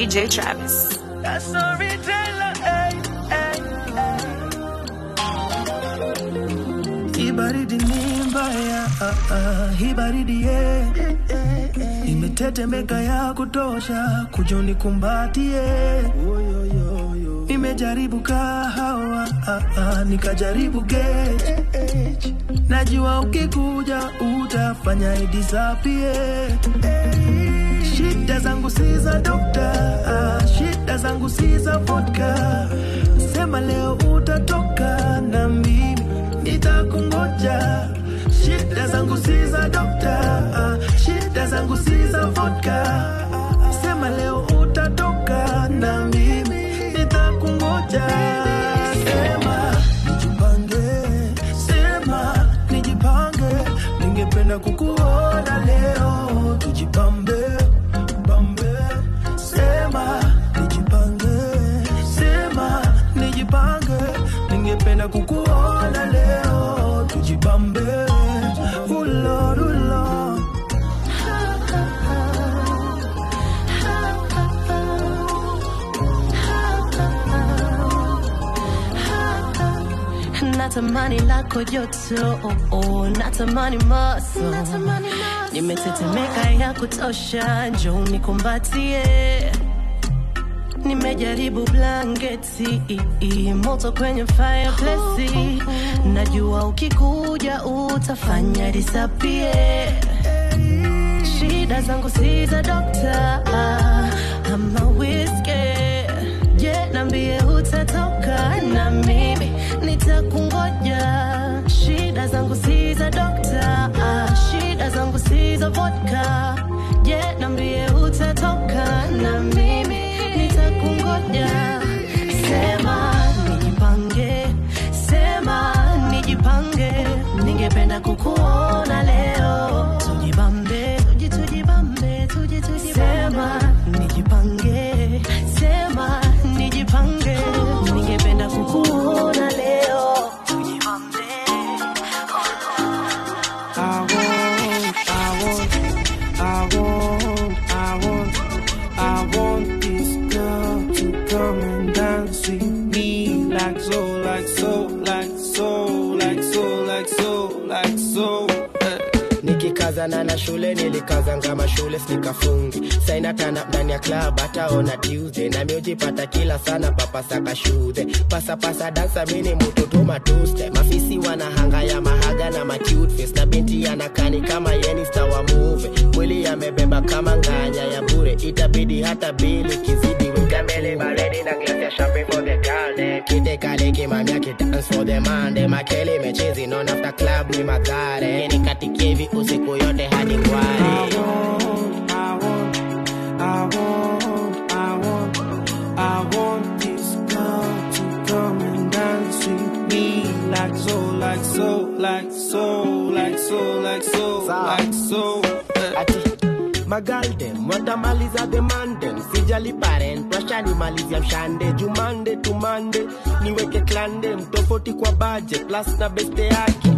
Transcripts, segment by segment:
DJ Travis. That's storyteller, hey, hey, hey. Hii baridi ni mbaya, ah, ah, hii baridi ye imetetemeka ya kutosha, kujoni kumbatie Nimejaribu kahawa, ah, nikajaribu gate Najua ukikuja utafanya idisapie Shida zangu si za dokta, ah, shida zangu si za vodka. Sema leo utatoka na mimi nitakungoja. Shida zangu si za dokta, ah, shida zangu si za vodka. Natamani lako joto oh, oh, natamani maso. Nimetetemeka ya kutosha njoo nikumbatie nimejaribu blanketi i- i- moto kwenye fireplace. Najua ukikuja utafanya disapie shida zangu si za dokta ama wiske je nambie utatoka na mimi nitakungoja shida zangu si za dokta. Shida zangu si za vodka. Je nambie utatoka na mimi nitakungoja. Sema mashule sikafungi sainatanda ndani ya club ataona tuesday. Na miujipata kila sana papasaka shudhe pasapasa dansa mini mutoto matuste mafisi wanahanga ya mahaga na macutface na binti yanakani kama yenista wa muve mwili yamebeba kama nganya ya bure. Itabidi hata bili kizidi. Weka mbele baredi na ni magare. Nikatikie usiku yote hadi ngware so, like so, like so, like so, like so. ati. Magaldem watamaliza demandem sijali parent washanimalizia mshande. Jumande tumande niweke klande. Mtofauti kwa budget plus na beste yake.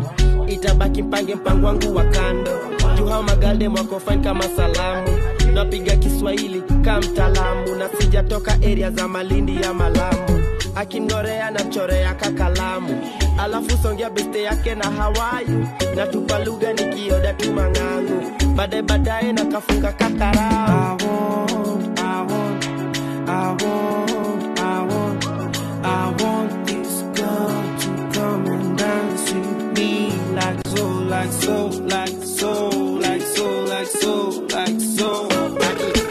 Itabaki mpange mpango wangu wa kando. Juu hao magaldem wako fine kama salamu. Napiga kiswahili ka mtaalamu na sijatoka area za malindi ya malamu. Akinorea na mchorea kakalamu alafu songea beste yake na Hawaii, natupa lugha nikioda tu mang'angu, baadaye baadaye nakafunga kakarao like so, like so, like so, like so, like so.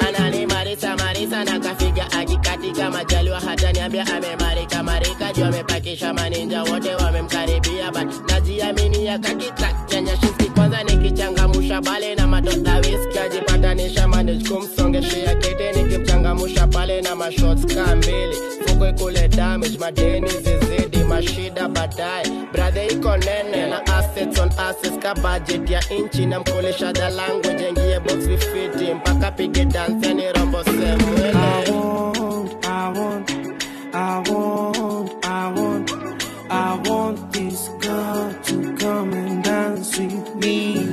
Ananimarisa marisa na kafiga ajikatika, majaliwa hata niambia amemarika marika juu amepakisha maninja wote wamemkaribia but najiaminia kakita chenye shiski. Kwanza nikichangamusha bale na matota wiski ajipatanisha manage kumsongeshea kete nikimchangamusha pale na mashots ka mbili. Fukwe kule damage madeni zizidi mashida baadaye. Brathe iko nene na assets on assets ka budget ya inchi. Na mkulisha the language ingie box vifiti mpaka pige dance yani rombo semwele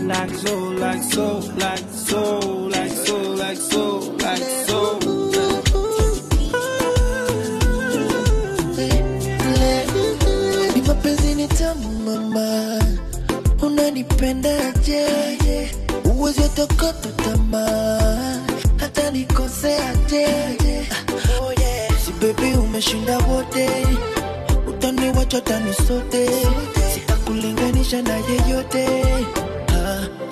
like so, like so, like so, like so, like so, like so. Ni mapenzi hata nikoseaje? Oh yeah, si umeshinda wote, utaniwacha sote, sitakulinganisha na yeyote.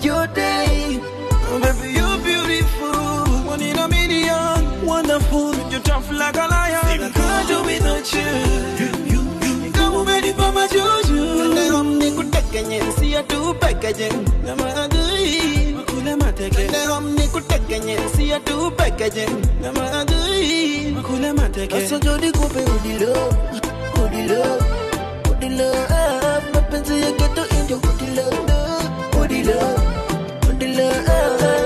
your day. Oh, baby, you're beautiful. One in a million. Wonderful. You're tough like a lion. I can't do without you. You, you, you. Go ready for my juju. Siya tu packaging, nama adui. Makula mateke. Nehom ni kutekenye. Siya tu packaging, nama adui. Makula mateke. Asa jodi kupe udilo, udilo, udilo. Up into your ghetto, into udilo. ودلا ودلا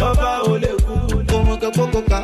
Baba ole, kuku, moka, pokoka,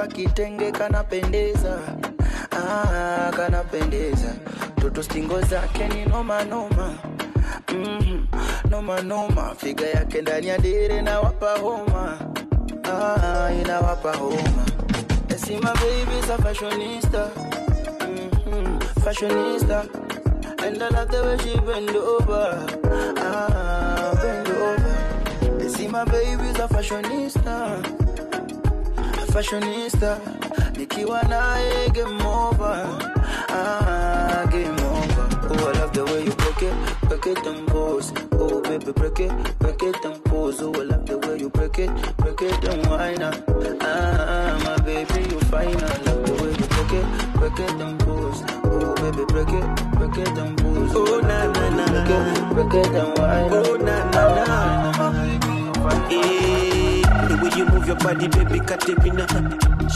kakiva kitenge kanapendeza ah, kanapendeza toto stingo zake ni noma noma Mhm. noma noma figa yake ndani ya dere na wapa homa ah, inawapa homa See my baby's a fashionista Mhm. fashionista And I love the way she bend over. Ah, bend over. They see my baby's a fashionista. Fashionista. Nikiwa naye game over. Ah, game over. Oh, I love the way you break it, break it and pose. Oh, baby, break it, break it and pose. Oh, I love the way you break it, break it and whine. ah. Ah, my baby, you fine. I love the way you break it, break it and pose. Oh, baby, break it, break it and pose. Oh, na, na, na. Break it, break it and whine. Oh, na, na, na. You move your body baby Katerina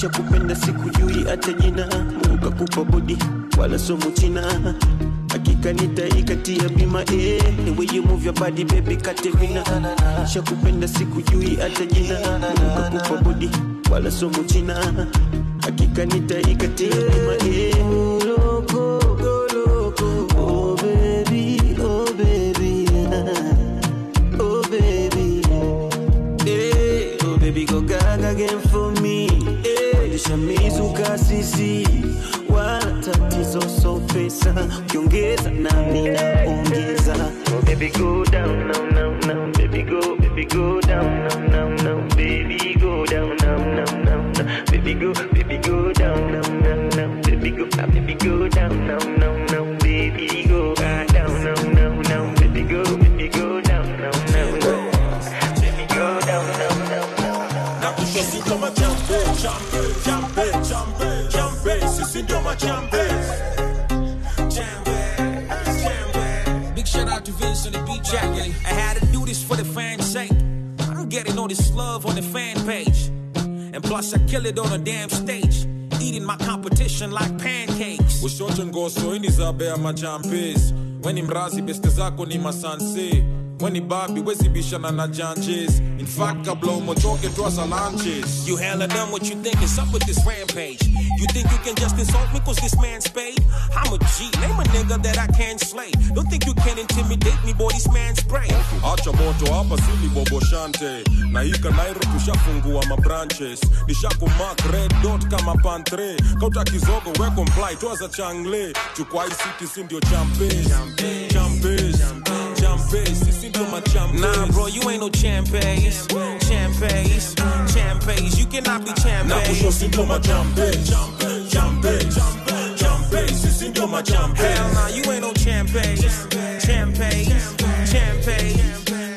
shakupenda sikujui hata jina Mungu kakupa body wala so mchina hakika nitaikatia bima eh, the you move your body baby Katerina shakupenda sikujui hata jina Mungu kakupa body wala so mchina hakika nitaikatia bima eh. Hey, Lisha mizuka sisi wala tatizo so pesa. Ukiongeza naongeza oh baby go down now now now. Baby go baby go down now now now. Baby go baby go down now now now. Baby go baby go down now now now. Baby this love on the fan page. And plus, I kill it on a damn stage. Eating my competition like pancakes. ushote ngoso ini za bea machampes weni mrazi beste zako ni masanse weni babi wezibishana na janjes in fact I blow kabla umotoke twaza lunches you hella done what you think is up with this rampage? You think you can just insult me cause this man's paid? I'm a g name a nigga that i can't slay. Don't think you can intimidate me boy this man's spray acha moto hapa sili bobo shante. Na hika nairo tushafungua mabranches nishakumak red dot kama pantre. Kauta kizogo we comply twaza changle. Chukwa city si ndio sisi ndio machampes Nah, bro, you ain't no champays, champays, champagnes. You cannot be champays. Nah, push your single my champagnes. Champagnes, champagnes. Champagnes, single my champagnes. Hell nah, you ain't no champagnes. Champagnes, champays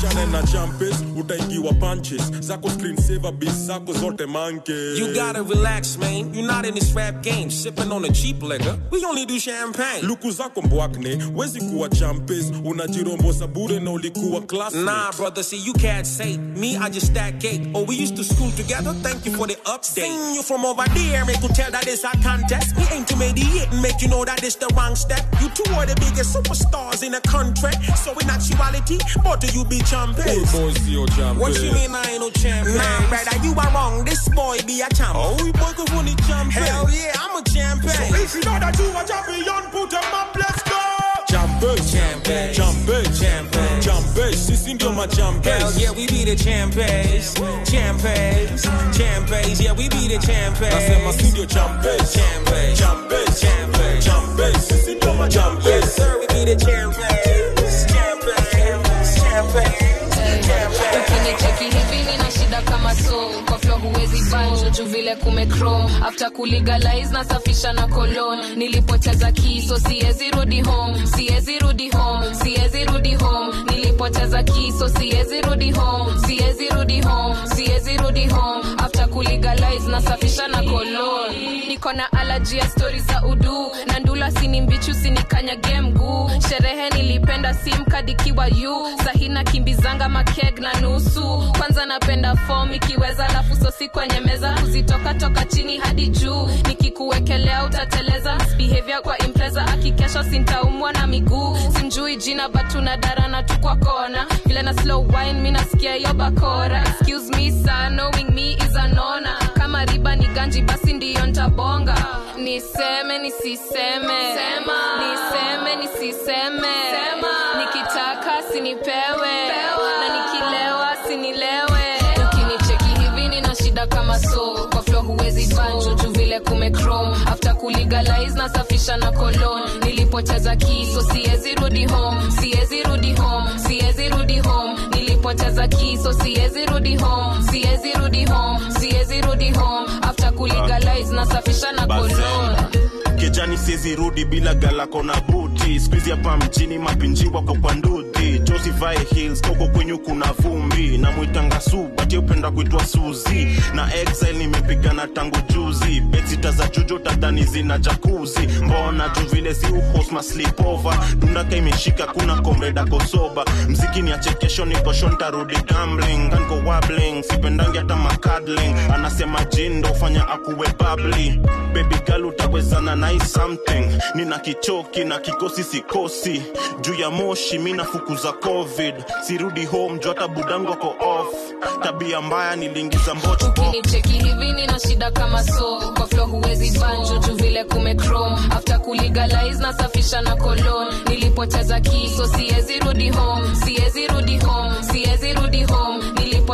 usibishane na champes utaingiwa punches zako screen saver bis zako zote manke You gotta relax, man. You're not in this rap game, sipping on a cheap liquor. We only do champagne. luku zako mbwakne wezi kuwa champes unajirombosa bure na ulikuwa classmate. Nah, brother, see, you can't say me, I just stack cake. Oh, we used to school together, thank you for the update. Seen you from over there, make you tell that it's a contest. We aim to mediate and make you know that it's the wrong step. You two are the biggest superstars in the country. So in actuality, both of you be Cool champions. boys sio champes. What you mean I ain't no champion? Nah, brother, you are wrong. This boy be a champ. Oh, we boy go for the champes. Hell yeah, I'm a champion. If you know that you a champion, put them up, let's go. Champes, Champes. champes, Champes. champes, sisi ndio machampes. Hell yeah, we be the champions, champions, champions. Yeah, we be the Nasema si champions. ndio champes. Champes. Champes, Champes. champes, sisi ndio machampes. Yes, sir, we be the champions, champions, cama sou huwezi banjo juu vile kumechrome after kulegalize nasafisha na kolon nilipoteza kiso siwezi rudi home. Siwezi rudi home. Siwezi rudi home. Nilipoteza kiso siwezi rudi home. Siwezi rudi home. Siwezi rudi home. After kulegalize nasafisha na kolon niko na allergy ya stories za udu. Na ndula sini mbichu sinikanyage mguu sherehe nilipenda simkadikiwa yu sahina kimbizanga makeg na nusu. Kwanza napenda fom ikiweza lafu sosi kwenye meza kuzitoka toka chini hadi juu. Nikikuwekelea utateleza behavior kwa impreza akikesha sintaumwa na miguu. Simjui jina batuna darana tu kwa kona. Vile na slow wine mi nasikia hiyo bakora. Excuse me sir knowing me is anona kama riba ni ganji basi ndiyo ntabonga. Niseme nisiseme. Sema. niseme nisiseme. Sema. nikitaka sinipewe vile kumechrome after kulegalize nasafisha na kolon nilipoteza kiso siezi rudi home. Siwezi rudi home siwezi rudi home. Nilipoteza kiso siwezi rudi home. Siwezi rudi home siwezi rudi home. After kulegalize nasafisha na kolon kejani siezi rudi bila galako na buti. Skuizi hapa mjini mapinjiwa kwa kwa nduthi. Hills koko kwenyu kuna vumbi. Na mwitanga su bati upenda kuitwa suzi na exile nimepigana tangu juzi. Betsita za jujo tadhani zina jakuzi mbona tu vile dundaka imeshika kuna komreda kosoba mziki ni achekesho nikosho ntarudi gambling. Kanko wabling sipendangi hata makadling anasema jindo fanya akuwe babli baby utawezana nai something. Nina kichoki na kikosi sikosi. Juu ya moshi mi nafukuza covid. Sirudi home juu hata budangu ako off. Tabia mbaya niliingiza mbochukinicheki hivi nina shida kama so kwa flo huwezi banjo juu vile kumechrome after kulegalize nasafisha na kolon. Nilipoteza kiso siezi rudi home siezi rudi home siezi rudi home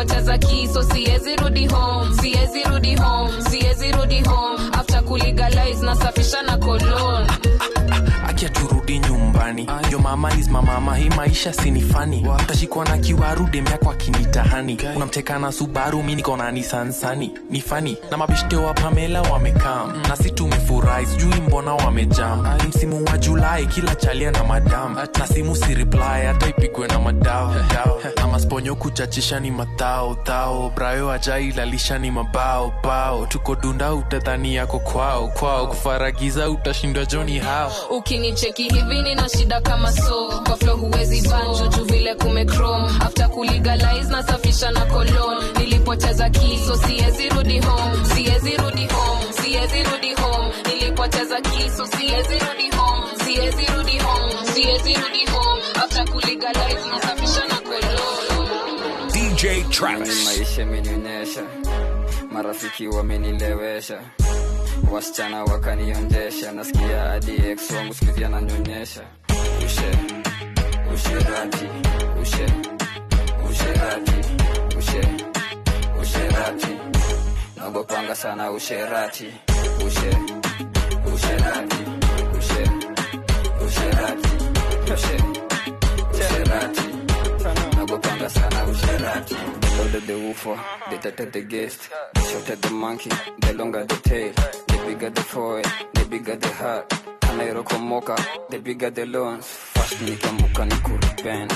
nilipoteza kiso siwezi rudi home siwezi rudi home siwezi rudi home. After kulegalize nasafisha na kolon akia turudi nyumbani. Yo mama is mamama hii maisha sinifani tashikwa na kiwaru demyako akinitahani. Unamteka na subaru mi niko na nisansani ni fani na mabishte wa pamela wamekam na si tumefurahi sijui mbona wamejam. Msimu wa julai kila chalia na madam. Na simu si reply hata ipigwe na madao na masponyo kuchachisha ni matao tao. Brayo ajailalisha ni mabao bao tuko dunda utadhani yako kwao kwao. Kufaragiza utashindwa joni hao Unicheki hivi nina shida kama so. Kwa flow huwezi banjo juu vile kumechrome after kulegalize na safisha na kolon nilipoteza kiso siwezi rudi home. Siwezi rudi home siwezi rudi home. Nilipoteza kiso siwezi rudi home. Siwezi rudi home siwezi rudi home. After kulegalize na safisha na kolon DJ Travis. Maisha amenionyesha marafiki wamenilewesha. Wasichana wakanionjesha nasikia hadi ex wangu skuizi ananyonyesha. Ushe usherati ushe usherati ushe usherati nagopanga sana usherati ushe usherati ushe usherati ushe usherati nagopanga sana usherati the louder the woofer the tighter the guest. The shorter the monkey the longer the tail. The bigger the foil the bigger the heart. Anairokomoka the bigger the loans fast nikamuka ni kuripenda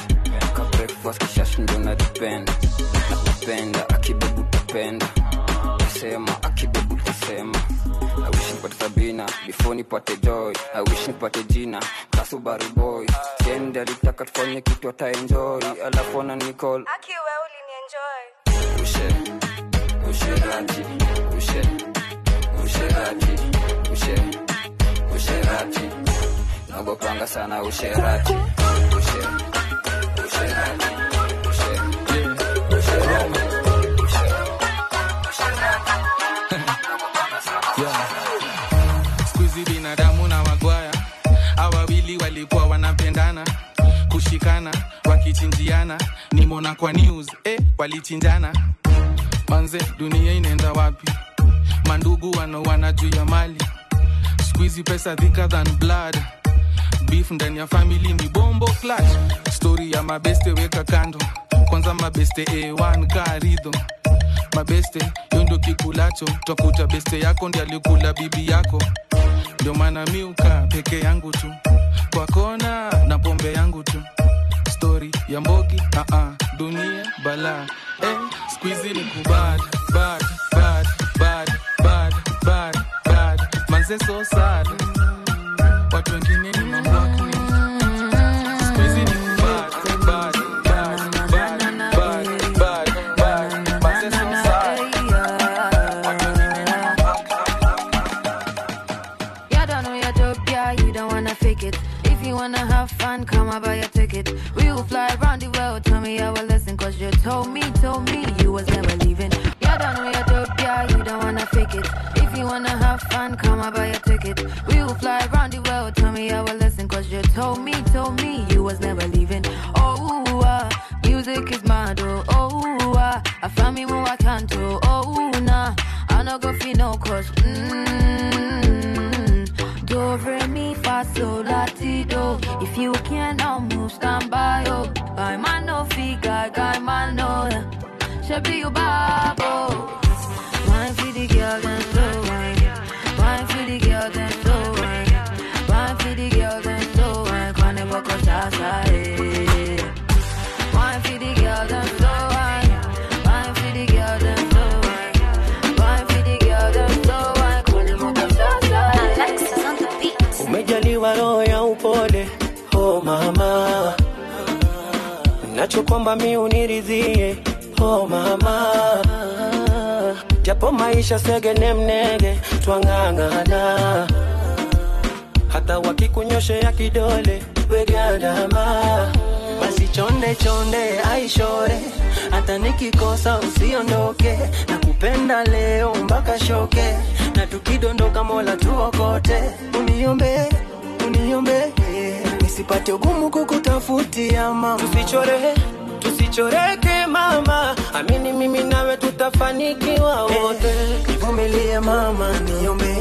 ka breakfast kishash ndio na depend napenda akibebu tapenda nasema akibebu tasema I wish nipate Sabina before nipate Joy. I wish nipate jina Kasubari boy. Siende alitaka tufanye kitu ata enjoy, alafu ana nicall Aki wewe ulinienjoy. Ushe usherati ushe binadamu na wagwaya awawili wawili walikuwa wanapendana kushikana wakichinjiana. Nimona kwa news eh, walichinjana manze dunia inaenda wapi? Mandugu wanaoana juu ya mali. Skuizi pesa thicker than blood. Beef ndani ya famili ni bombo clutch. Story ya mabeste weka kando. Kwanza mabeste a1 karido mabeste yo ndio kikulacho. Twakuta beste yako ndi alikula bibi yako. Ndio maana miuka peke yangu tu. Kwa kona na pombe yangu tu. Stori ya mbogi uh -uh, dunia bala. Eh, squizi ni kubad bad bad bad bad bad bad. Manze so sad wanna fun, come and buy a ticket. We will fly around the world, tell me our lesson, cause you told me, told me you was never leaving. Oh, uh, music is mad, oh, oh, uh, I found me more I can't do, oh, nah, I no go feel no cause, mm, do, re, mi, fa, sol, la, ti, do. If you cannot move, stand by, oh. Guy, man, no figure, guy, man, no. Should be your babo. Umejaliwa roho ya upole. Oh mama. Nacho kwamba mi uniridhie oh mama. Japo maisha segene mnege twang'ang'ana. Hata wakikunyoshea kidole basi chonde chonde aishore. Hata nikikosa usiondoke. Na kupenda leo mpaka shoke. Na tukidondoka mola tuokote. Uniombe uniombe. Nisipate ugumu kukutafutia mama. Tusichore tusichoreke mama. Amini mimi nawe tutafanikiwa wote. Nivumilie mama niombe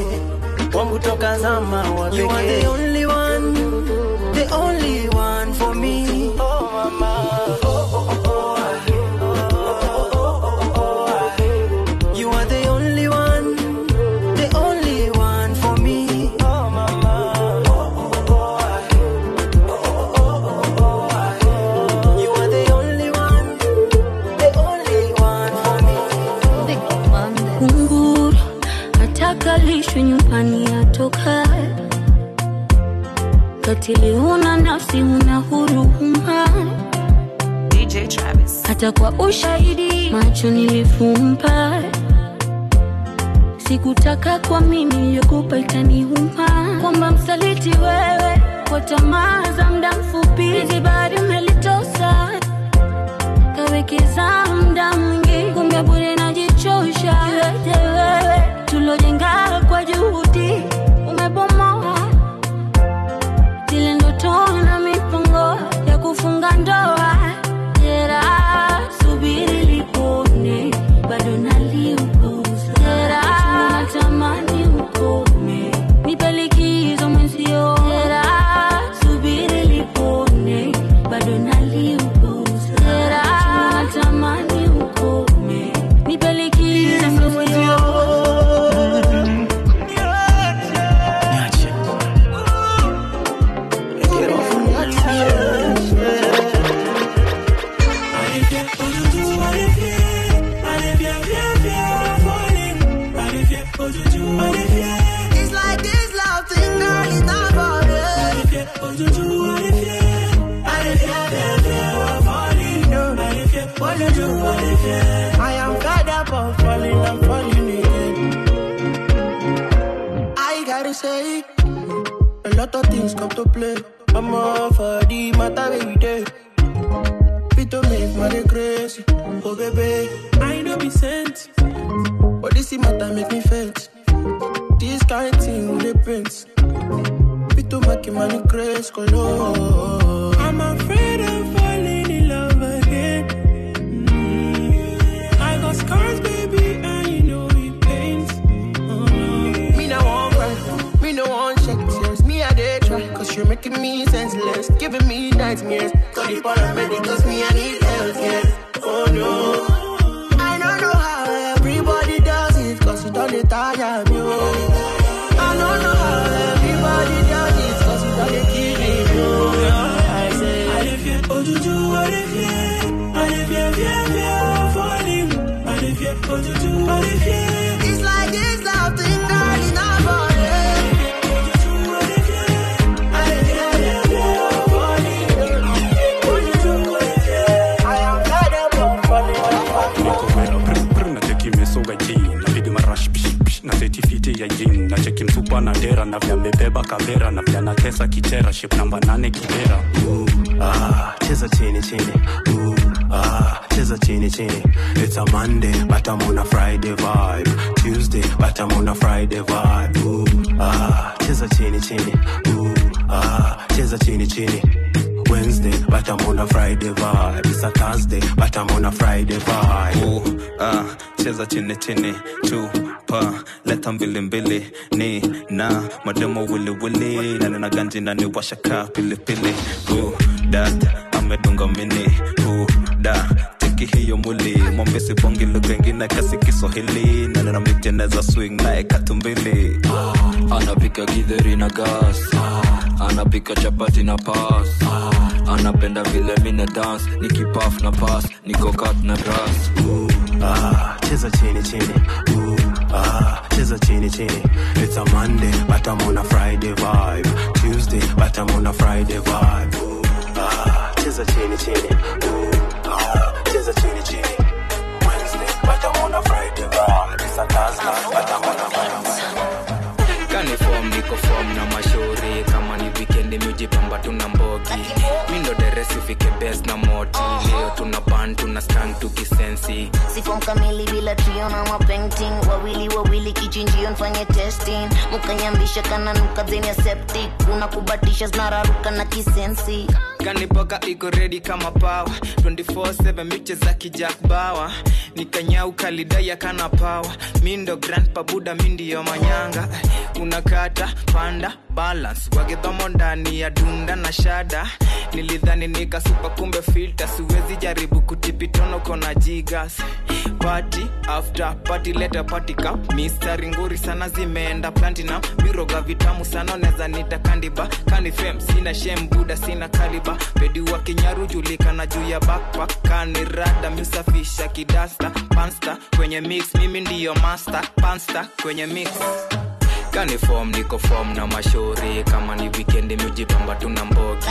wangu toka zama wa You are the only one, the only one for me. Oh mama, katili huna nafsi huna huruma DJ Travis. hata kwa ushahidi macho nilifumba sikutaka kwa mimi yogopa itaniuma, kwamba msaliti wewe kwa tamaa za muda mfupi. Zibari melitosa umelitosa kawekeza muda Thursday but I'm on a Friday vibe. Ooh, ah, cheza chini chini pa leta mbili mbili ni na. Mademo wili wili na nina ganji na ni washaka pilipili Ooh, dat amedunga mini. Ooh, da teki hiyo muli. Mwambesi bongi lugha ingine kasi kiswahili. Na nina miteneza swing naye katumbili. Anapika githeri na gas anapika chapati na pas anapenda vile mina dance. Nikipaf na pas nikokat na ras ah, cheza chini chini. Ooh, ah, cheza chini chini. It's a Monday but I'm on a Friday vibe. Tuesday but I'm on a Friday vibe. Ooh, ah, cheza chini chini. Ooh, ah, cheza chini chini. Wednesday but I'm on a Friday vibe. It's a Thursday but I'm on a Friday kani form niko form na mashauri kama wikendi miujipamba tuna mbogi. Mindo deresi ufike bes na moti. Leo tuna ban tuna stang tukisensi. Sifom mkamili bila trio na mapainting wawili wawili kichinjio nfanye testing. Mukanyambisha kana nuka zeni ya septic. Unakubatisha zinararuka na kisensi kanipoka iko redi kama pawa 24/7 miche za kijak bawa nikanyau kalidaya kana pawa mindo grand pabuda mindiyo manyanga. Unakata panda balance. Wagedhomo ndani ya dunda na shada. Nilidhani nikasupa kumbe filta siwezi jaribu kutipitono kona jigas party after party leta party cup mistari nguri sana zimeenda platinum viroga vitamu sana neza nita kandiba. Kanifem sina shem buda sina kaliba. Pedi wa kinyaru julikana juu ya backpack. Kanirada miusafisha kidasta. Pansta kwenye mix mimi ndiyo master. Pansta kwenye mix kani form niko form na mashauri. Kama ni wikendi miujipamba tuna mbogi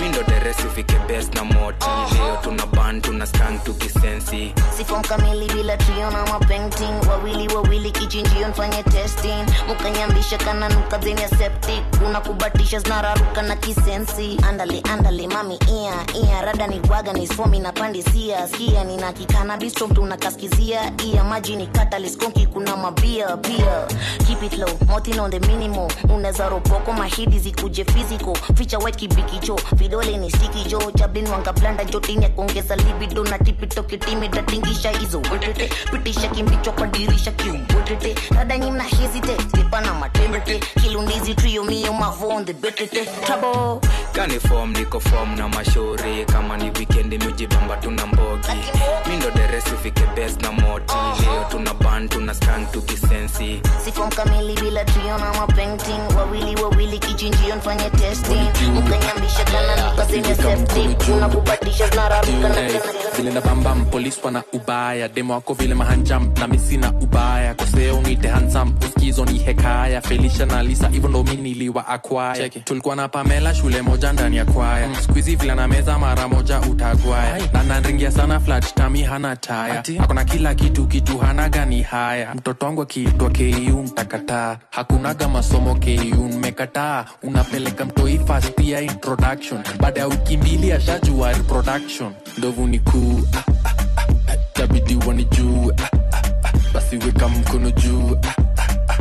mindo deresi fike bes na moti. Leo tuna ban tuna stang tukisensi sifom kamili bila trio na mapainting wawili wawili kichinjio nfanye testing. Mukanyambisha kana nuka zeni ya septic. Unakubatisha zinararuka na kisensi. Andale andale mami ia ia rada ni gwaga ni somi na pandisia. Skia nina kikana bistro tunakaskizia. Ia maji ni kataliskonki kuna mabia pia keep it low motin on the minimum unaweza ropoko mahidi zikuje physical ficha kibikicho vidole ni stiki jo chablin wanga blanda jotini ya kuongeza libido na tipito kitimi datingisha hizo. Wetete pitisha kimbicho kwa dirisha kiumbwetete radanyi mna hesitate kipana matembete. Kilundizi trio mio mavo on the betete. Trouble. Kani form niko form na mashauri kama ni wikendi miujibamba tuna mbogi. Mindo deresi fike bes na moti. Leo tuna ban tuna stang tukisensi. Sifom kamili bila Nataka tuiona mapainting wawili wawili kichinjio nfanye testing. Mkanyambisha kana nikaseme septic. Unakubadisha zinararuka na tena mm, vile na bambam polis wana ubaya. Demo wako vile mahanjam na misi na ubaya. Koseo nite hansam uskizo ni hekaya. Felisha na lisa hivyo ndo mi niliwa akwaya tulikuwa na pamela shule moja ndani ya kwaya. Mm. skuizi vile na meza mara moja utagwaya. Na nanringia sana flat tami hana taya. Akona kila kitu kitu hana gani haya. Mtoto wangu akiitwa keiu mtakataa hakunaga masomo ku mmekataa unapeleka mtoi fast ya introduction baada ya wiki mbili ashajua reproduction ndovu ni kuu tabidi wani ah, ah, ah, basi weka mkono juu ah, ah,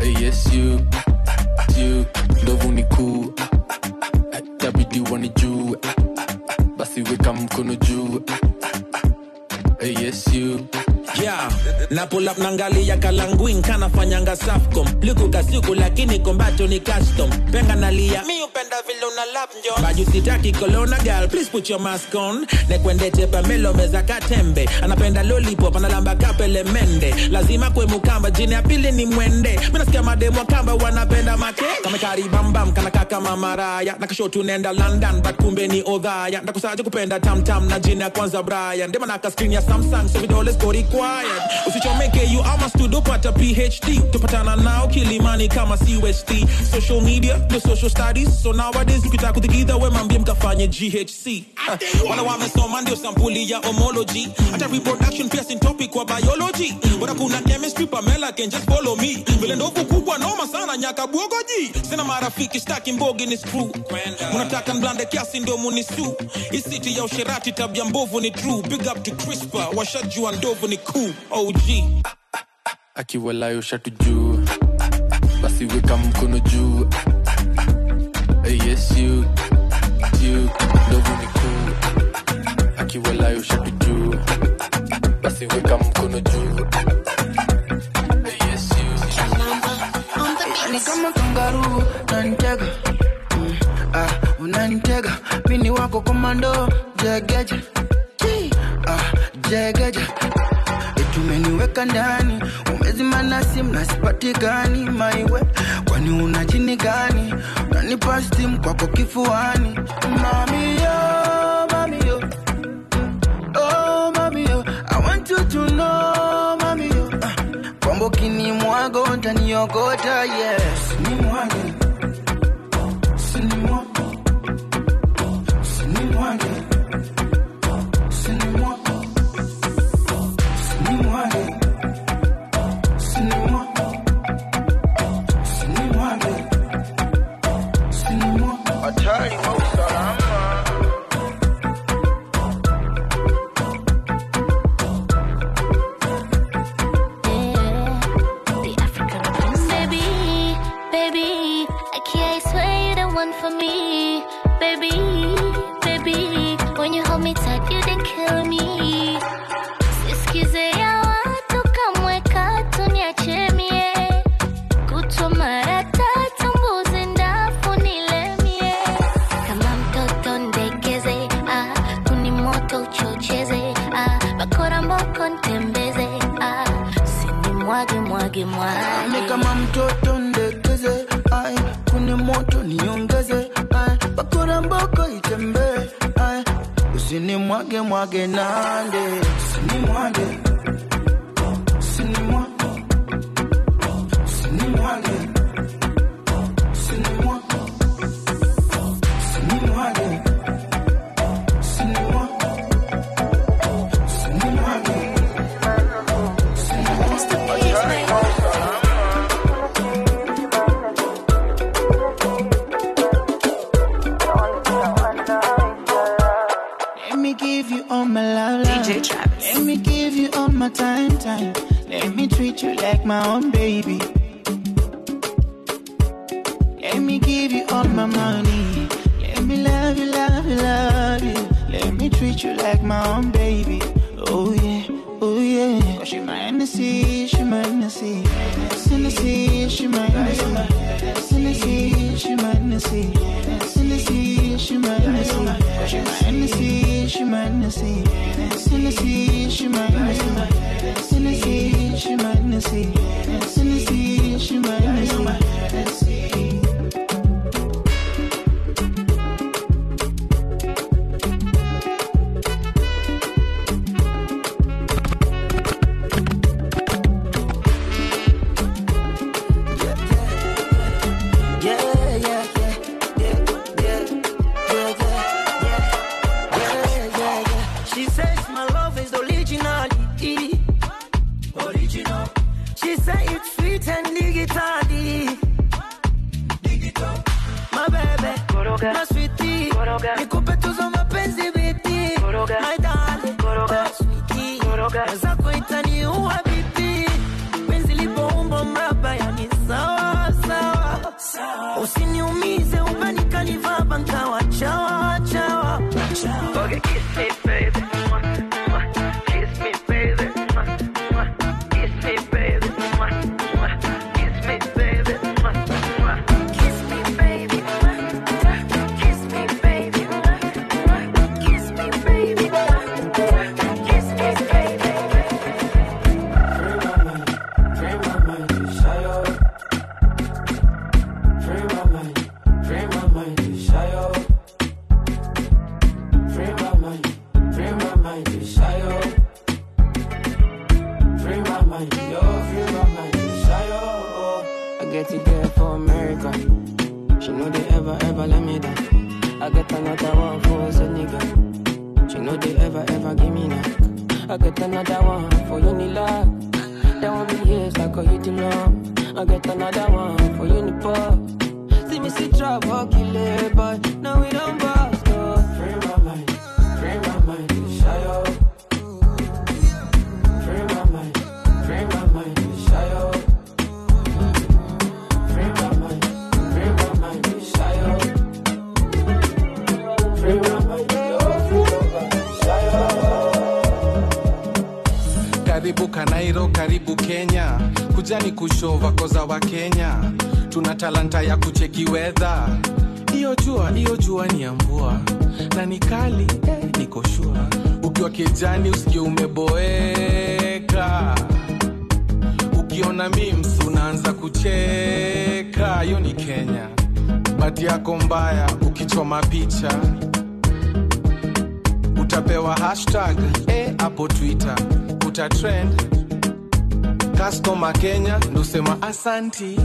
ah, yes you, ah, ah, ah, you ndovu ni kuu ah, ah, ah, ah. tabidi wani ah, ah, ah, basi weka mkono juu ah, ah, ah, yes you ah, yeah. na pull up nangalia kalanguin kanafanyanga safcom. Liku kasiku lakini kombato ni custom. Penga nalia mi upenda vile una lap njo. Baju sitaki kolona gal please put your mask on. Nekwendete pamelo meza katembe. Anapenda lollipop analamba kapele mende. Lazima kwe jini ya pili ni mwende. Minasikia mademu kamba wanapenda make. Kamekari bambam kana kaka mamaraya nakasho tunaenda london but kumbe ni odhaya. Ndakusaje kupenda tamtam na jini ya kwanza brian. Ndema naka skrini ya samsung so vidole skorikwa wired usichomeke you ama stud upata phd tupatana nao kilimani kama cwst social media no social studies. So nowadays ukitaka kutigidha we mambie mkafanye ghc wala wamesoma ndio sampuli ya homology. Hata reproduction piercing topic wa biology? Bora kuna yake just follow me. Vile ndovu kubwa noma sana nyaka buogoji sina marafiki staki mbogi ni screw. Unataka mblande kiasi ndio munisu. Isiti ya usherati tabia mbovu ni true. Big up to crispa washajua ndovu ni cool. Og akiwalayo shatu juu basi weka mkono juu. Yes you you ndovu ni cool. Akiwalayo shatu juu basi weka mkono juu. Kibarua unanitega. Mm, ah, unanitega. Mini wako komando jegeje. Ah, jegeje. Tumeniweka ndani umezima na simu nasipatikani maiwe. Kwani una jini gani? Unanipa stimu kwako kifuani. Mamiyo mamiyo oh mamiyo i want you to know mamiyo uh, ah, kwamba ukinimwaga utaniogota yes. mimwange Mimi kama mtoto ndekeze, ai kuni moto niongeze, ai pakora mboko itembee, ai usini mwage nande, usinimwage. asanti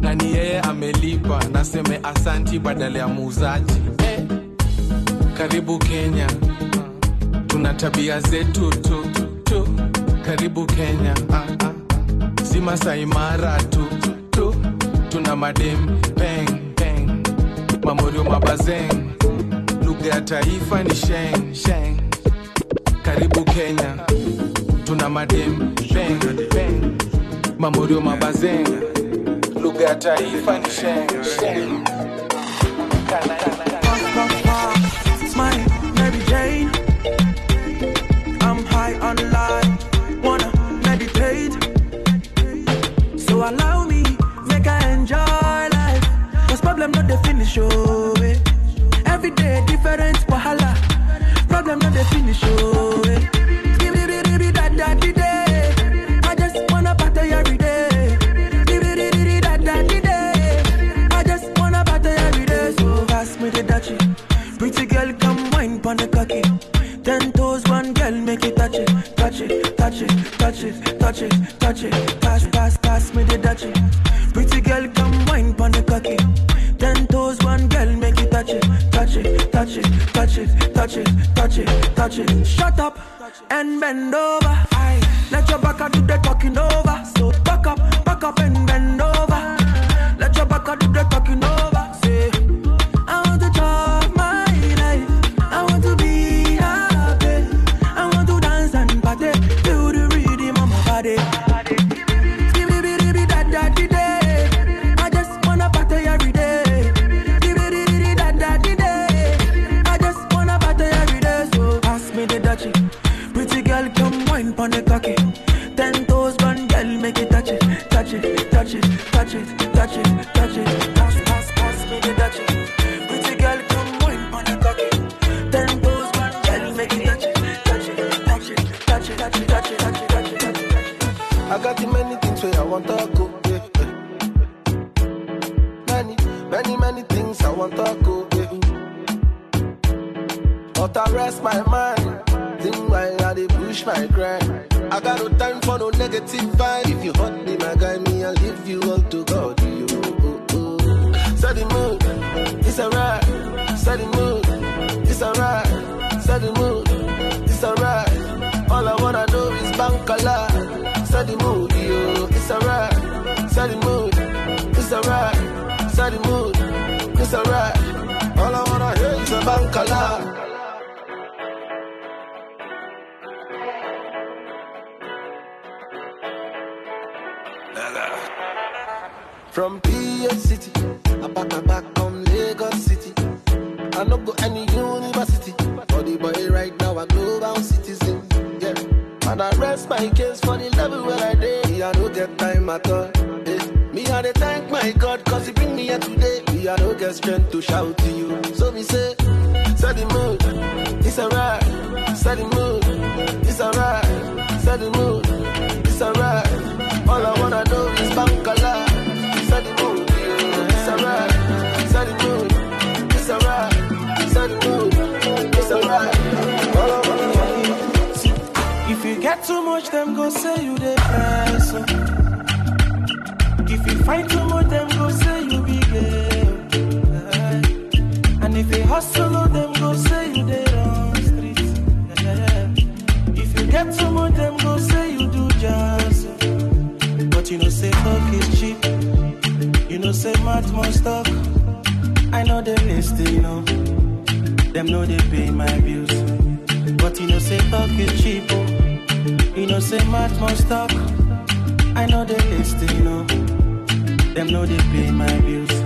na yeye amelipa, naseme asanti badala ya muuzaji. Eh. Karibu Kenya, tuna tabia zetu shame, shame. Smiling, Mary Jane. I'm high on life, wanna meditate. So allow me, make I enjoy life. Cause problem not the finish, oh. Eh. Every day different wahala. Problem not the finish, oh. Eh. touch it, touch it, touch it, touch it, touch it. Pass, pass, pass me the touch it. Pretty girl, come wine pon the cocky. Ten toes, one girl, make you touch it, touch it, touch it, touch it, touch it, touch it, touch it. Shut up and bend over. Aye. I no go any university. But the boy right now a global citizen. Yeah. And I rest my case for the level where I day. I no get time at all. Yeah. Me I dey thank my God cause he bring me here today. Me I no get strength to shout to you. So me say, set the mood. It's alright. Set the mood. Go say you price. oh. If you fight too much, them go say you be gay. oh. And if you hustle, oh, them go say you the wrong street. If you get too much, them go say you do oh. But you know, say talk is cheap. You know, say much more stock. I know they listen, you know. Them know they pay my bills. But you know, say talk is cheap. Oh. Know, say much more stock. I know they listen, you know. Them know they pay my bills.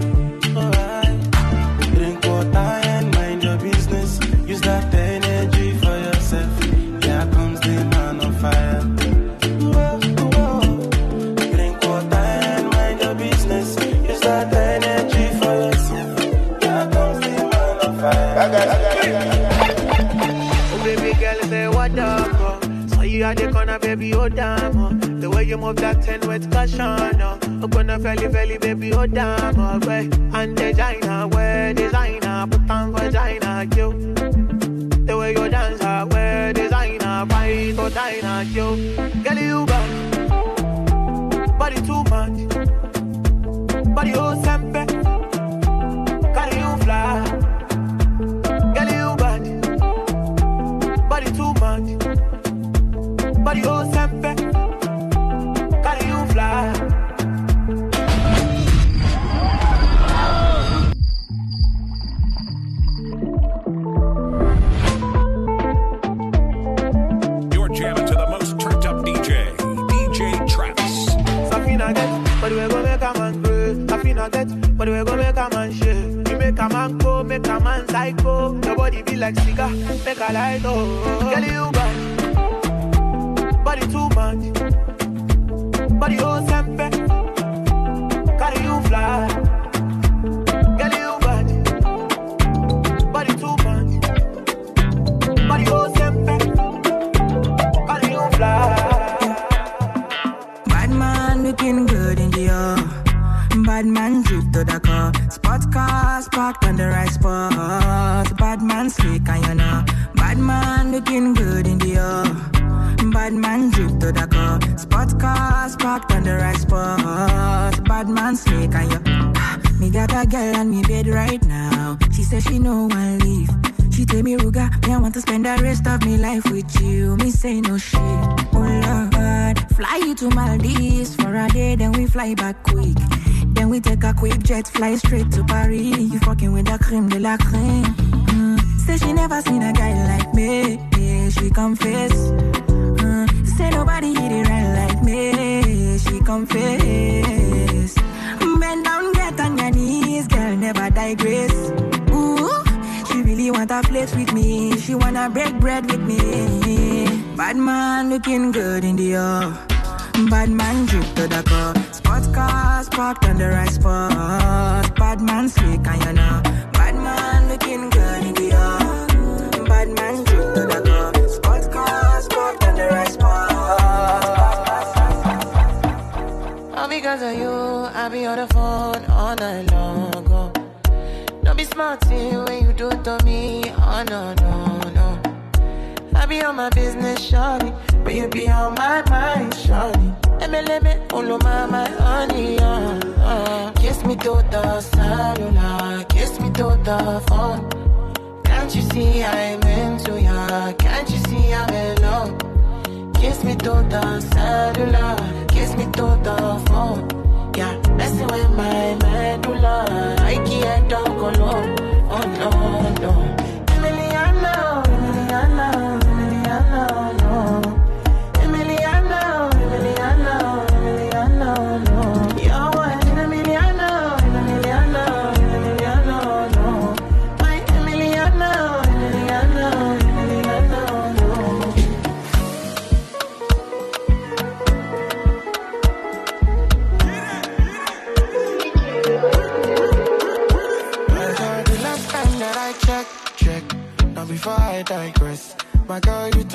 down all way. But we go make a man shake. You make a man go, make a man psycho. Your body be like cigar, make a light oh. Girl you bad, body too much, body oh sempe, carry you fly. The right spot. Bad man slick and you. Me got a girl on me bed right now. She says she no one leave. She tell me, Ruga, me I want to spend the rest of me life with you. Me say no shit. Oh Lord, fly you to Maldives for a day, then we fly back quick. Then we take a quick jet, fly straight to Paris. You fucking with the creme de la creme. Mm. Say she never seen a guy like me. Yeah, she confess. Mm. Say nobody hit it right like me. Confess. Bend down, get on your knees, girl, never digress. Ooh, she really wanna flex with me. She wanna break bread with me. Bad man looking good in the air. Bad man drip to the car. Spot cars parked on the right spot. Bad man slick and you know. Bad man looking good in the air. Bad man because of you, I be on the phone all night long. Oh. Don't be smart when you do it to me. Oh no, no, no. I be on my business, shawty. But you be on my mind, shawty. MLM, follow my, my honey, uh, uh. Kiss me to the cellular, kiss me to the phone. Can't you see I'm into ya? Can't you see I'm in love? Kiss me to the cellular, kiss me to the phone. Yeah, messing with my medulla. I can't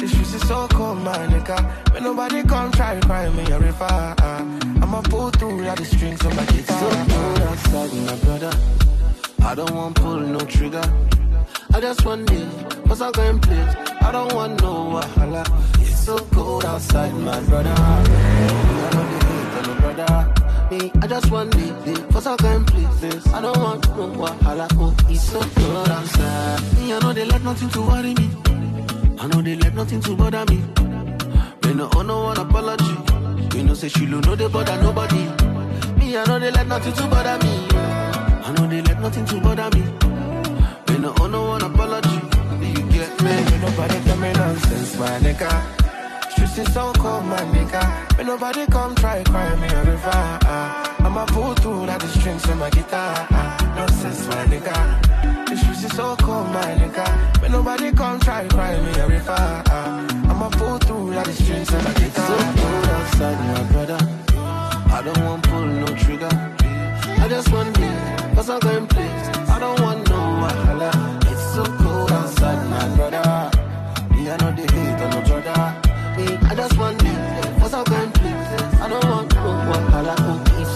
The streets is so cold, my nigga. When nobody come try to cry me a river. I'ma pull through like the strings on my guitar. So cold outside, my brother. I don't want pull no trigger. I just want it, cause I can play. I don't want no wahala. It's so cold outside, my brother. I don't hate no brother. Me, I just want it, cause I play this. I don't want no wahala. Oh, it's so cold outside. Me, I know they let nothing to worry me. I know they let nothing to bother me. Me no owe no one apology. You know say she know they bother nobody. Me, I know they let nothing to bother me. I know they let nothing to bother me. Me no owe no one apology. Do you get me? Me nobody tell me nonsense, my nigga. Streets is so cold, my nigga. Me nobody come try cry me a river. I'ma pull through like the strings on my guitar. Nonsense, my nigga. The streets is so cold, my nigga. When nobody come try cry me a river. I'ma pull through like the strings on my guitar. So cold outside, my brother. I don't want pull no trigger. I just want it, cause I'm going place. I don't want no wahala. It's so cold outside, my brother. Me, I know they hate on no brother. Me, I just want it, cause I'm going place. I don't want no wahala.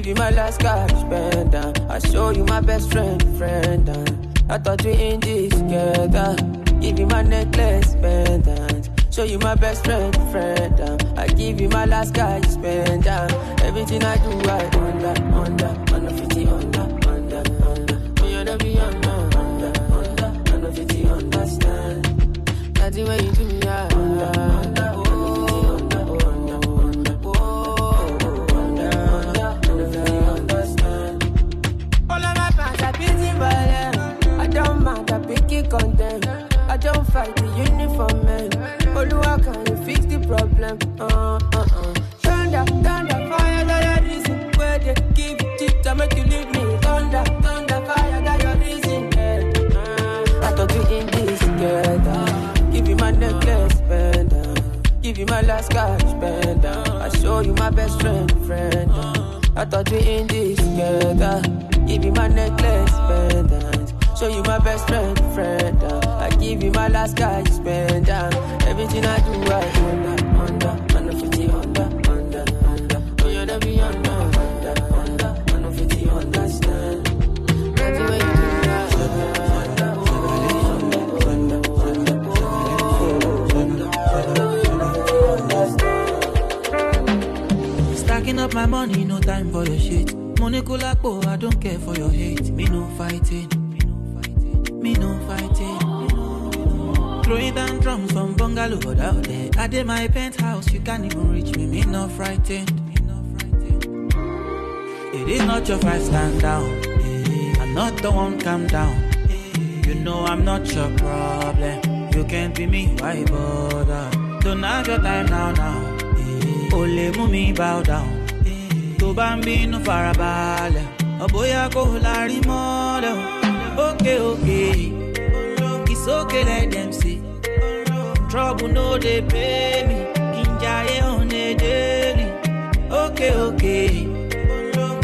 Give you my last cash, pendant. Uh. I show you my best friend, friend. Uh. I thought we in this together. Uh. Give you my necklace, pendant. Show you my best friend, friend. I give you my last cash, pendant. Everything I do, I under, under, under 50, under, under, under. When you're the under, under, under 50, understand. That's the way you do content. I don't fight the uniform man. Oluwa, can you fix the problem? Uh, uh, uh. Thunder, thunder, fire, that your reason. Where they give it to make you leave me. Thunder, thunder, fire, that your reason. Yeah. Uh, I thought we in this together. Give you my necklace, pendant. Give you my last cash, pendant. I show you my best friend, friend. I thought we in this together. Give you my necklace, pendant. Show you my best friend, friend. Uh. I give you my last cash, pendant. Uh. Everything I do, I under, under, under 50, under, under, under. When you're the beyond, under, under, under 50, understand. That's the way you do. Stacking up my money, no time for your shit. Money kulapo, oh, I don't care for your hate. Me no fighting, me no fighting. Throwing down drums from bungalow out there. I did my penthouse, you can't even reach me. Me no frightened. It is not your fight, stand down. I'm not the one, calm down. You know I'm not your problem. You can't be me, why bother? Don't have your time now, now. Ole mú bow down. Tó bá ń bínú farabalẹ̀, ọ̀bóyá kò lárí mọ́lẹ̀. o okay, okay. It's okay, let them see. Trouble no they pay me. Inja on a daily. Okay, okay.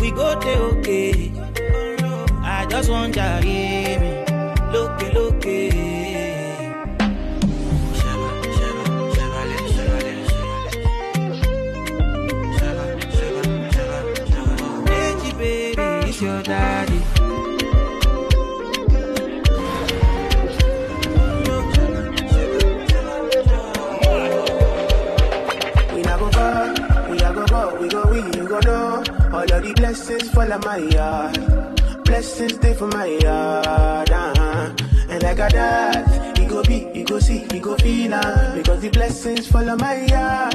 We go they okay. I just want to hear me. Look, look, Your daddy the blessings fall on my yard. Blessings stay for my yard. Uh-huh. And like a that, you go be, you go see, you go feel uh, Because the blessings fall on my yard.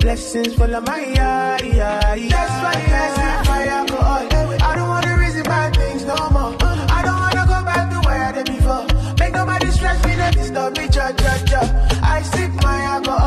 Blessings fall on my yard. Yeah, yeah. That's why I say my alcohol. I don't wanna reason bad things no more. I don't wanna go back to where I did before. Make nobody stress me, not disturb me, cha cha cha. I sip my alcohol.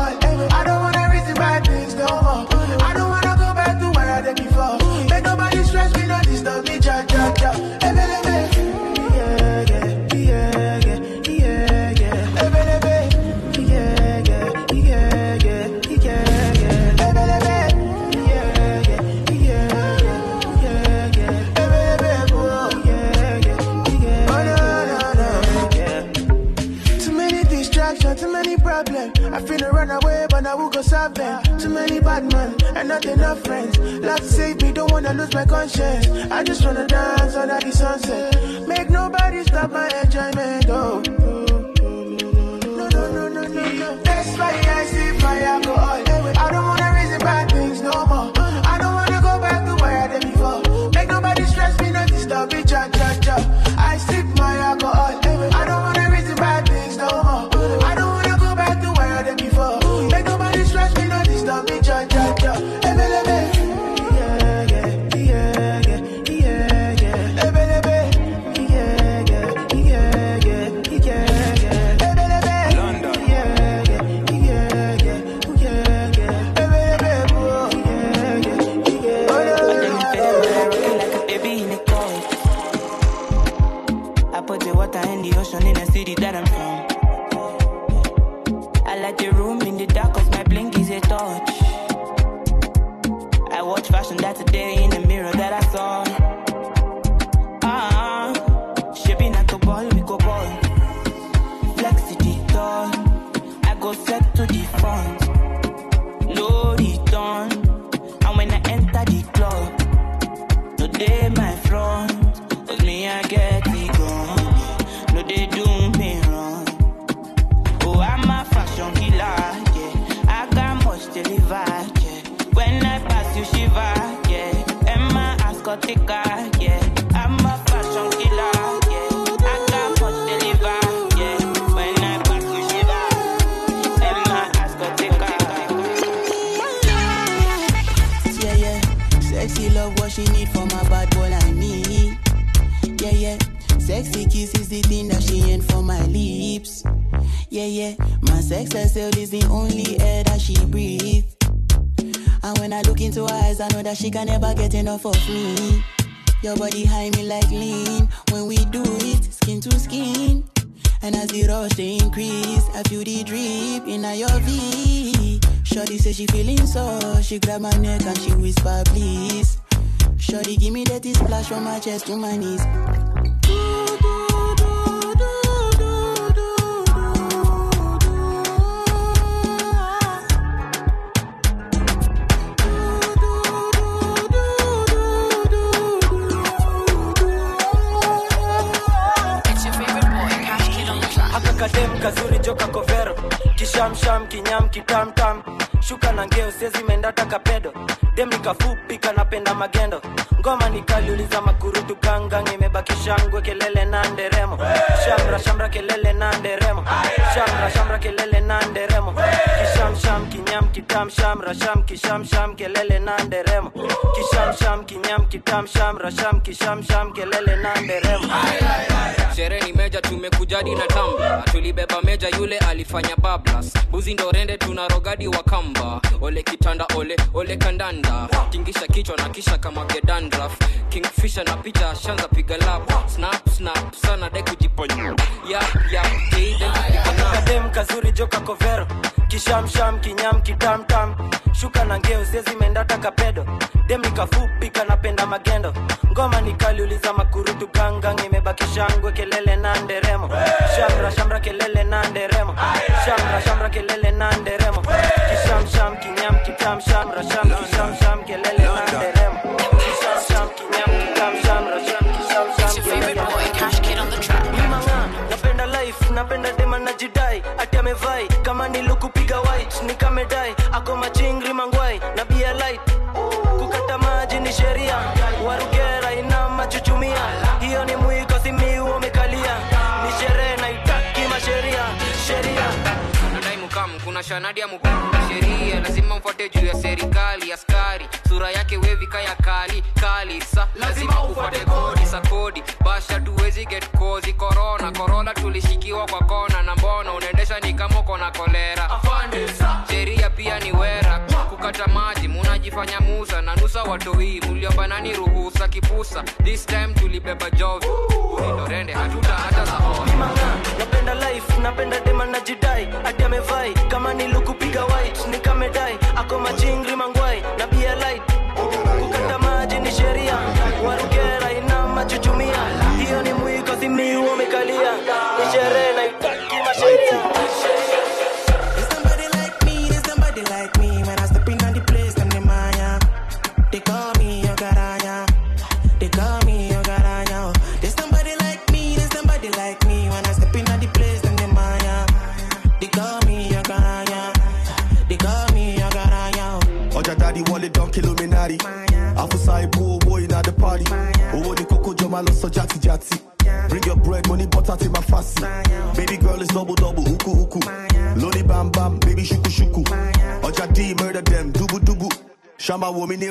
Many bad man and not enough friends. Love save me, don't wanna lose my conscience. I just wanna dance under the sunset. Make nobody stop my enjoyment. Oh. No, no, no, no, no, no. That's why I sip my alcohol. She grab my neck and she whisper please. Shorty give me that splash from my chest to my knees. haka kadem kazuri joka kovero kishamsham kinyam kitamtam shuka na ngeo siezi mendata kapedo dem nikafupi kanapenda magendo. Ngoma nikaliuliza makurutu kangang imebaki shangwe kelele na nderemo. Shamra shamra kelele na nderemo. Shamra shamra kelele na nderemo. Kishamsham kinyam kitam shamra sham kishamsham kelele na nderemo. Kishamsham kinyam kitam shamra sham kishamsham kelele na nderemo. Sherehe ni meja tumekujadi na tamba tulibeba meja yule alifanya bablas. Buzi ndo rende tuna rogadi wa kamba. Ole kitanda ole ole kandanda tingisha kichwa na kisha kama gedandraf kingfisha na picha shanza piga lap snap snap sana dai kujiponya yap yap kidem kazuri joka kovero kishamsham kinyam kitamtam shuka na ngeo sezi zimeenda takapedo dem nikafupi kanapenda magendo. Ngoma nikaliuliza makurutu gangang imebaki kelele na nderemo. Shamra shamra kelele na nderemo. Shamra shamra kelele na nderemo. Kishamsham kinyam kitamshamra shamra sham kishamsham kelele Milo kupiga white ni ako machingri mangwai na bia light. Kukata maji ni sheria. Warugera ina machuchumia. Hiyo ni mwiko simiu umekalia ni sherehe na itaki masheria. Sheria. Kuna shanadi ya mkuu sheria lazima mfuate juu ya serikali askari. Sura yake wevika ya kali kali sa. Lazima ufuate kodi sa kodi. Basha tuwezi get kozi korona korona tulishikiwa kwa nilifanya musa. Na nusa watoi mliomba nani ruhusa kipusa. This time tulibeba jovi. Ulilorende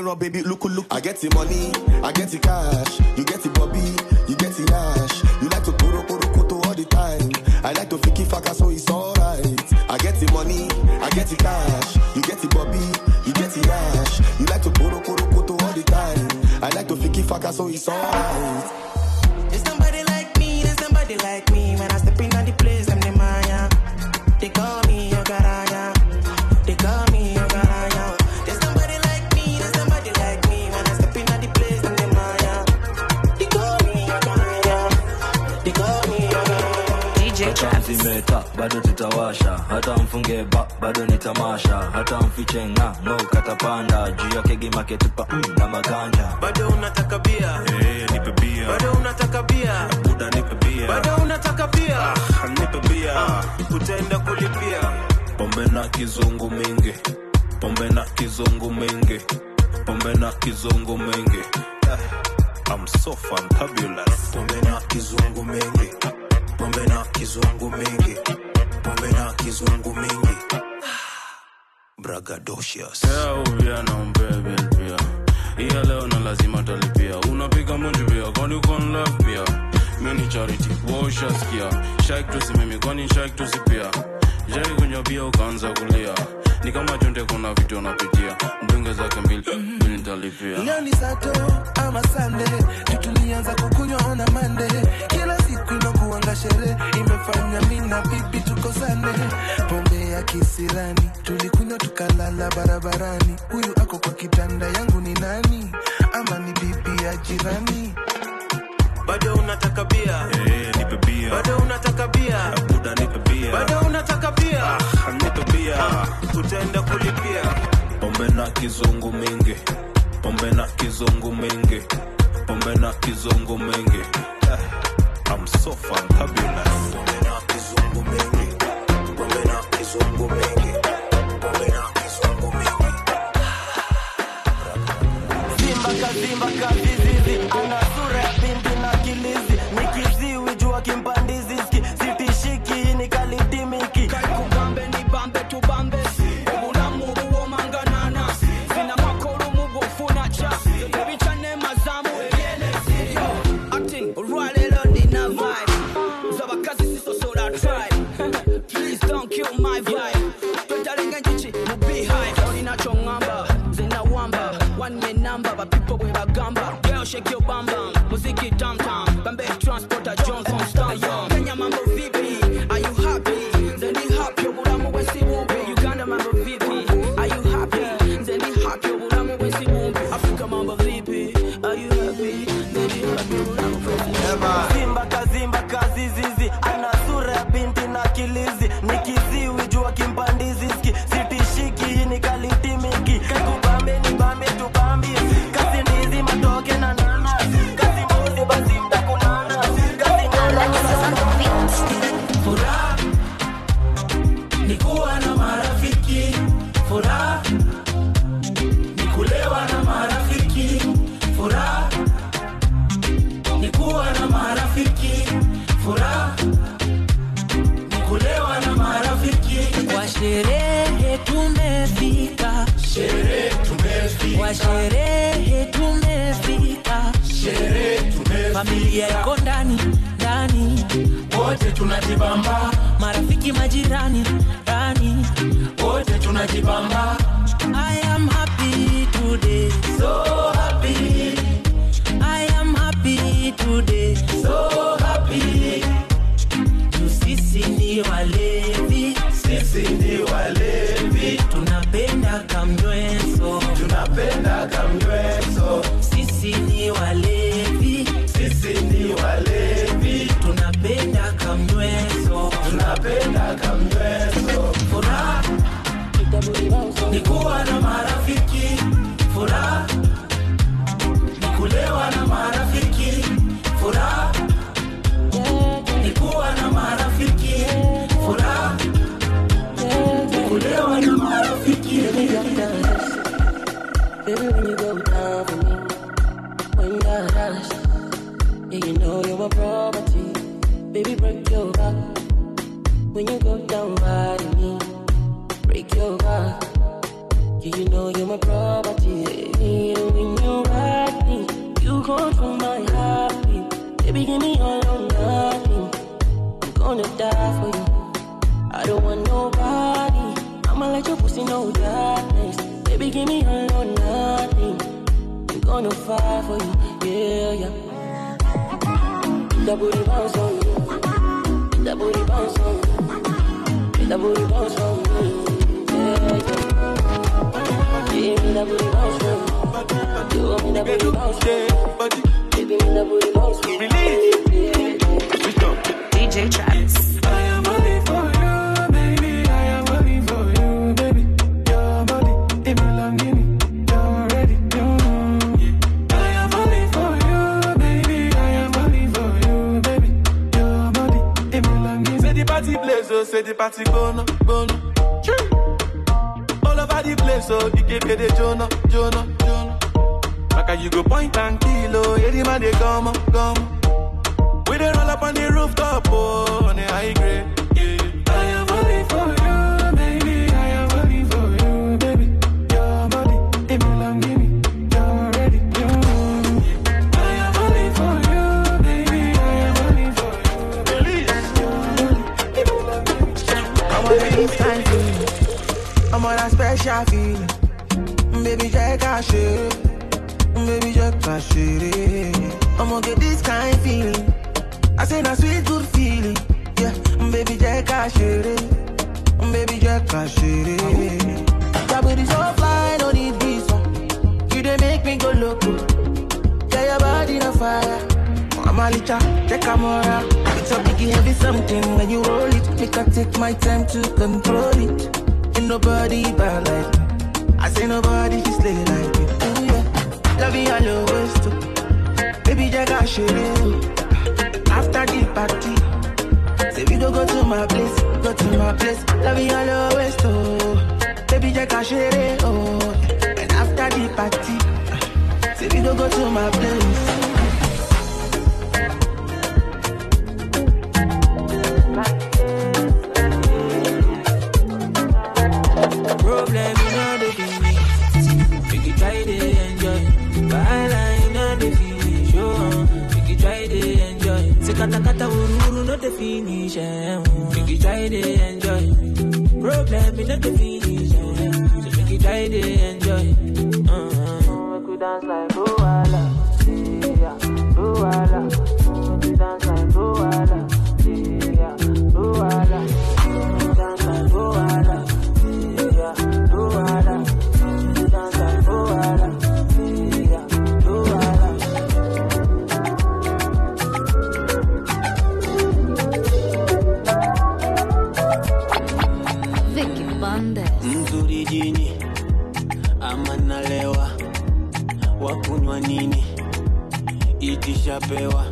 rub, baby, look, look. I get the money, I get the cash, you get the bobby. shake tusi mimi kwani tusi pia? Jai kunywa bia ukaanza kulia. Ni kama chonde kuna vitu anapitia mbunge zake mbili mm -hmm. mbili nitalipia. Leo ni sato ama sande? Tutulianza kukunywa ona mande kila siku inakuanga sherehe. Imefanya mi na tuko tukosane pombe ya kisirani. Tulikunywa tukalala barabarani. Huyu ako kwa kitanda yangu ni nani? Ama ni bibi ya jirani? bado unataka eh, bia? Bado unataka bia? Bado unataka bia? Ah, ah, Utaenda kulipia. Pombe na kizungu mingi. Pombe na kizungu mingi. Pombe na kizungu mingi. Eh, I'm so fantabulous pombe na kizungu mingi. Pombe na kizungu mingi. Pombe kazimba ah. kazimba shake your bum washerehe tumefika, sherehe tumefika. Familia iko ndani ndani, wote tunajibamba, marafiki majirani ndani, wote tunajibamba. When you go down on me, break your. Yeah, you know you're my property. Yeah, when you ride me, you control my heartbeat. Baby, give me all or nothing. I'm gonna die for you. I don't want nobody. I'ma let your pussy know darkness. Baby, give me all or nothing. I'm gonna fight for you, yeah, yeah. That booty bounce on me. That booty bounce on me. That booty bounce on me, yeah, yeah. Give me that booty bounce on me. You want me that booty bounce on me. Baby, me that booty bounce on me. DJ Travis. Say the party gonna, gonna. All over the place, oh, the keep the Jonah, Jonah, Jonah. Like you go point and kill, oh, the man they come, come. We dey roll up on the rooftop, oh, on the high grade, special feeling. Baby, check out shit. Baby, out shit. I'm gonna get this kind feeling. I say that sweet good feeling. Yeah, baby, check out shit. Baby, check out shit. That booty so fly, no need visa. You dey make me go loco. Yeah, your body on fire. I'm a licha, check camera. It's a biggie heavy something when you roll it. Make I take my time to control it. Nobody bad like me. I say nobody slay like you. Ooh, yeah. Love you all always too. Baby, I should After the party, say we go go to my place, go to my place. Love you all always too. Baby, I should oh. And after the party, say we go go to my place. kata kata ururu no dey finish. Eh. Make you try to enjoy. Problem no dey finish. Eh, so uh-huh. make you try to enjoy. Uh -huh. Make dance like Luwala, yeah, Luwala. Make dance like Luwala. ama nalewa, wakunywa nini? Itishapewa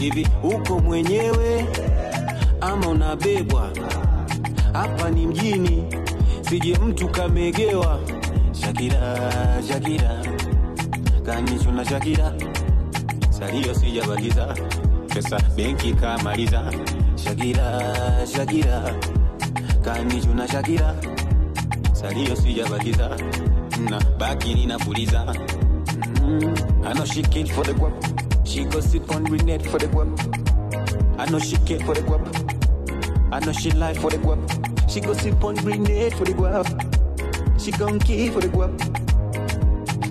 hivi, uko mwenyewe ama unabebwa? Hapa ni mjini, sije mtu kamegewa. Shakira, Shakira kanichuna Shakira, salio sijabakiza, pesa benki kamaliza. Shakira, Shakira kanichuna Shakira, salio sijabakiza Nah, baki ninapuliza. Mm-hmm. I know she kid for the guap. She go sit on renette for the guap. I know she care for the guap. I know she lie for the guap. She go sit on grenade for the guap. She gon' key for the guap.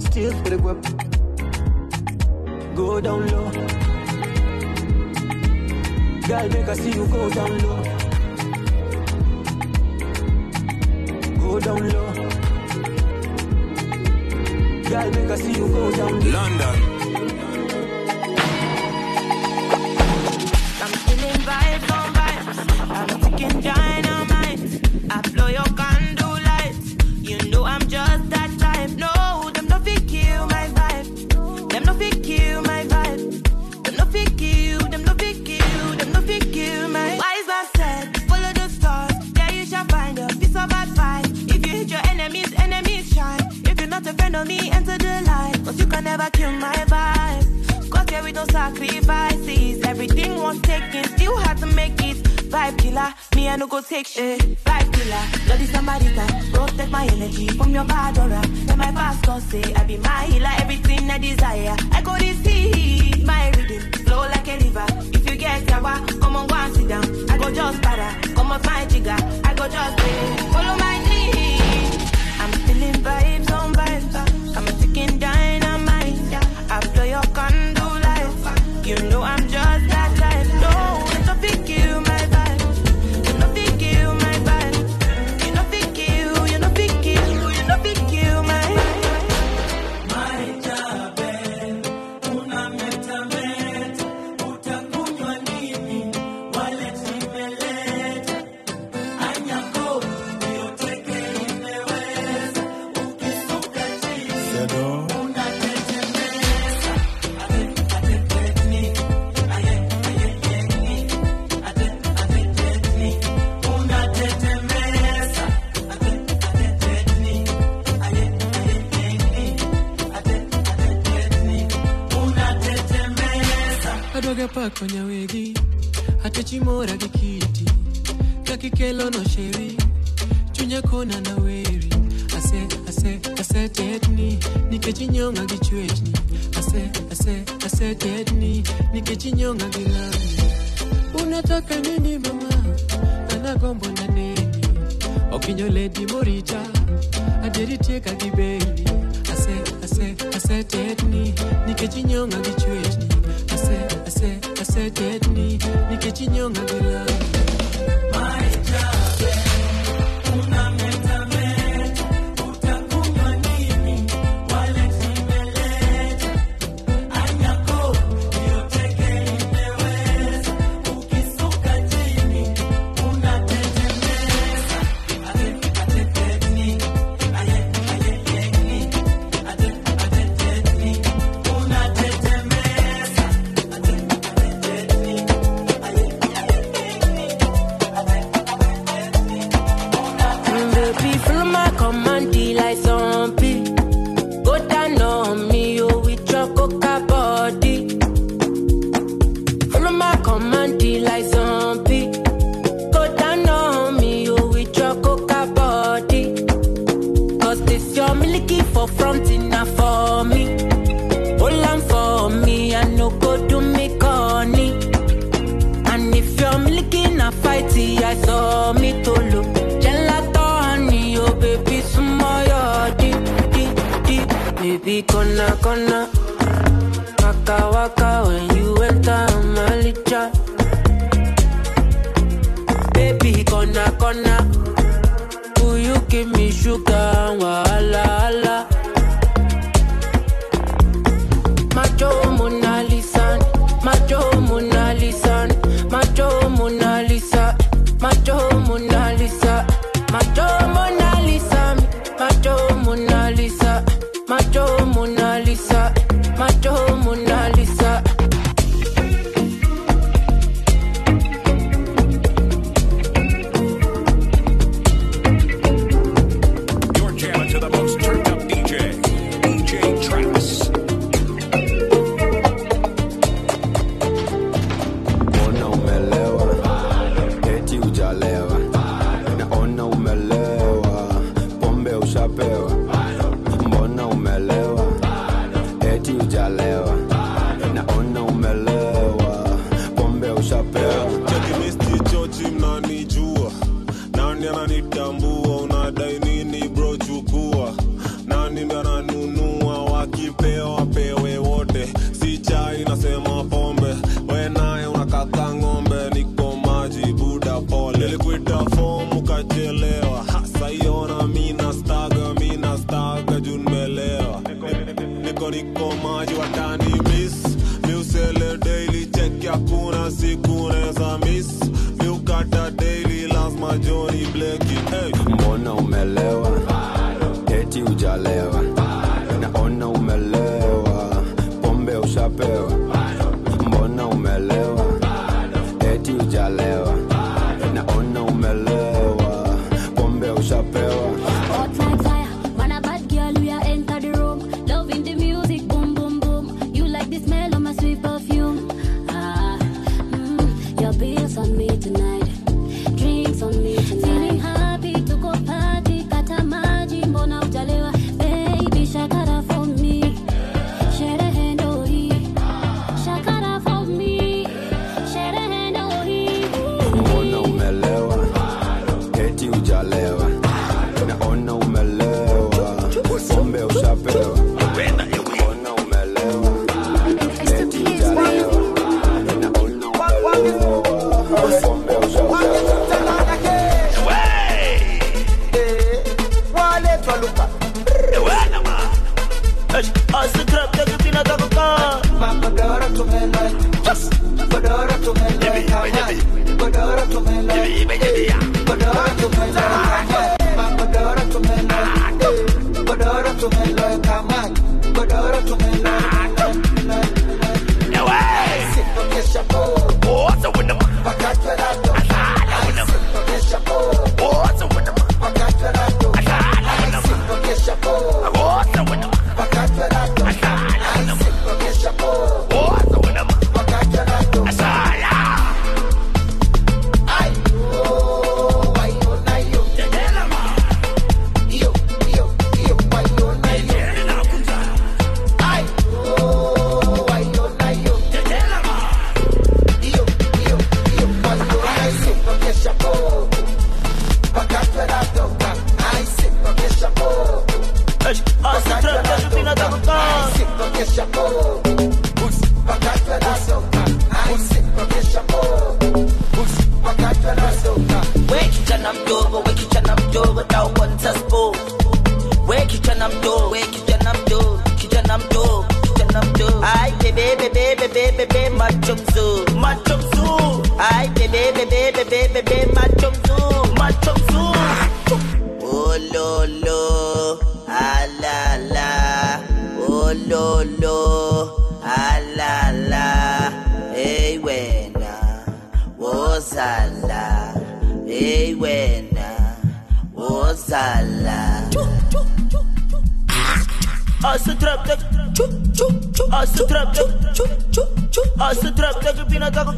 Still for the guap. Go down low. Girl, make I see you go down low. Go down low. Girl, make us see you go down. London. go take shit. Vibe killer, bloody Samaritan. Protect my energy from your bad aura. And my pastor say, I be my healer, everything I desire. I go receive my reading, flow like a river. If you get sour, come on, go and sit down. I go just para, come on, my jigger. I go just play, follow my dream. I'm feeling vibes on vibes. I'm a ticking dynamite. I blow your candle life. You know I'm just.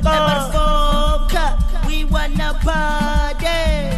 never We wanna party.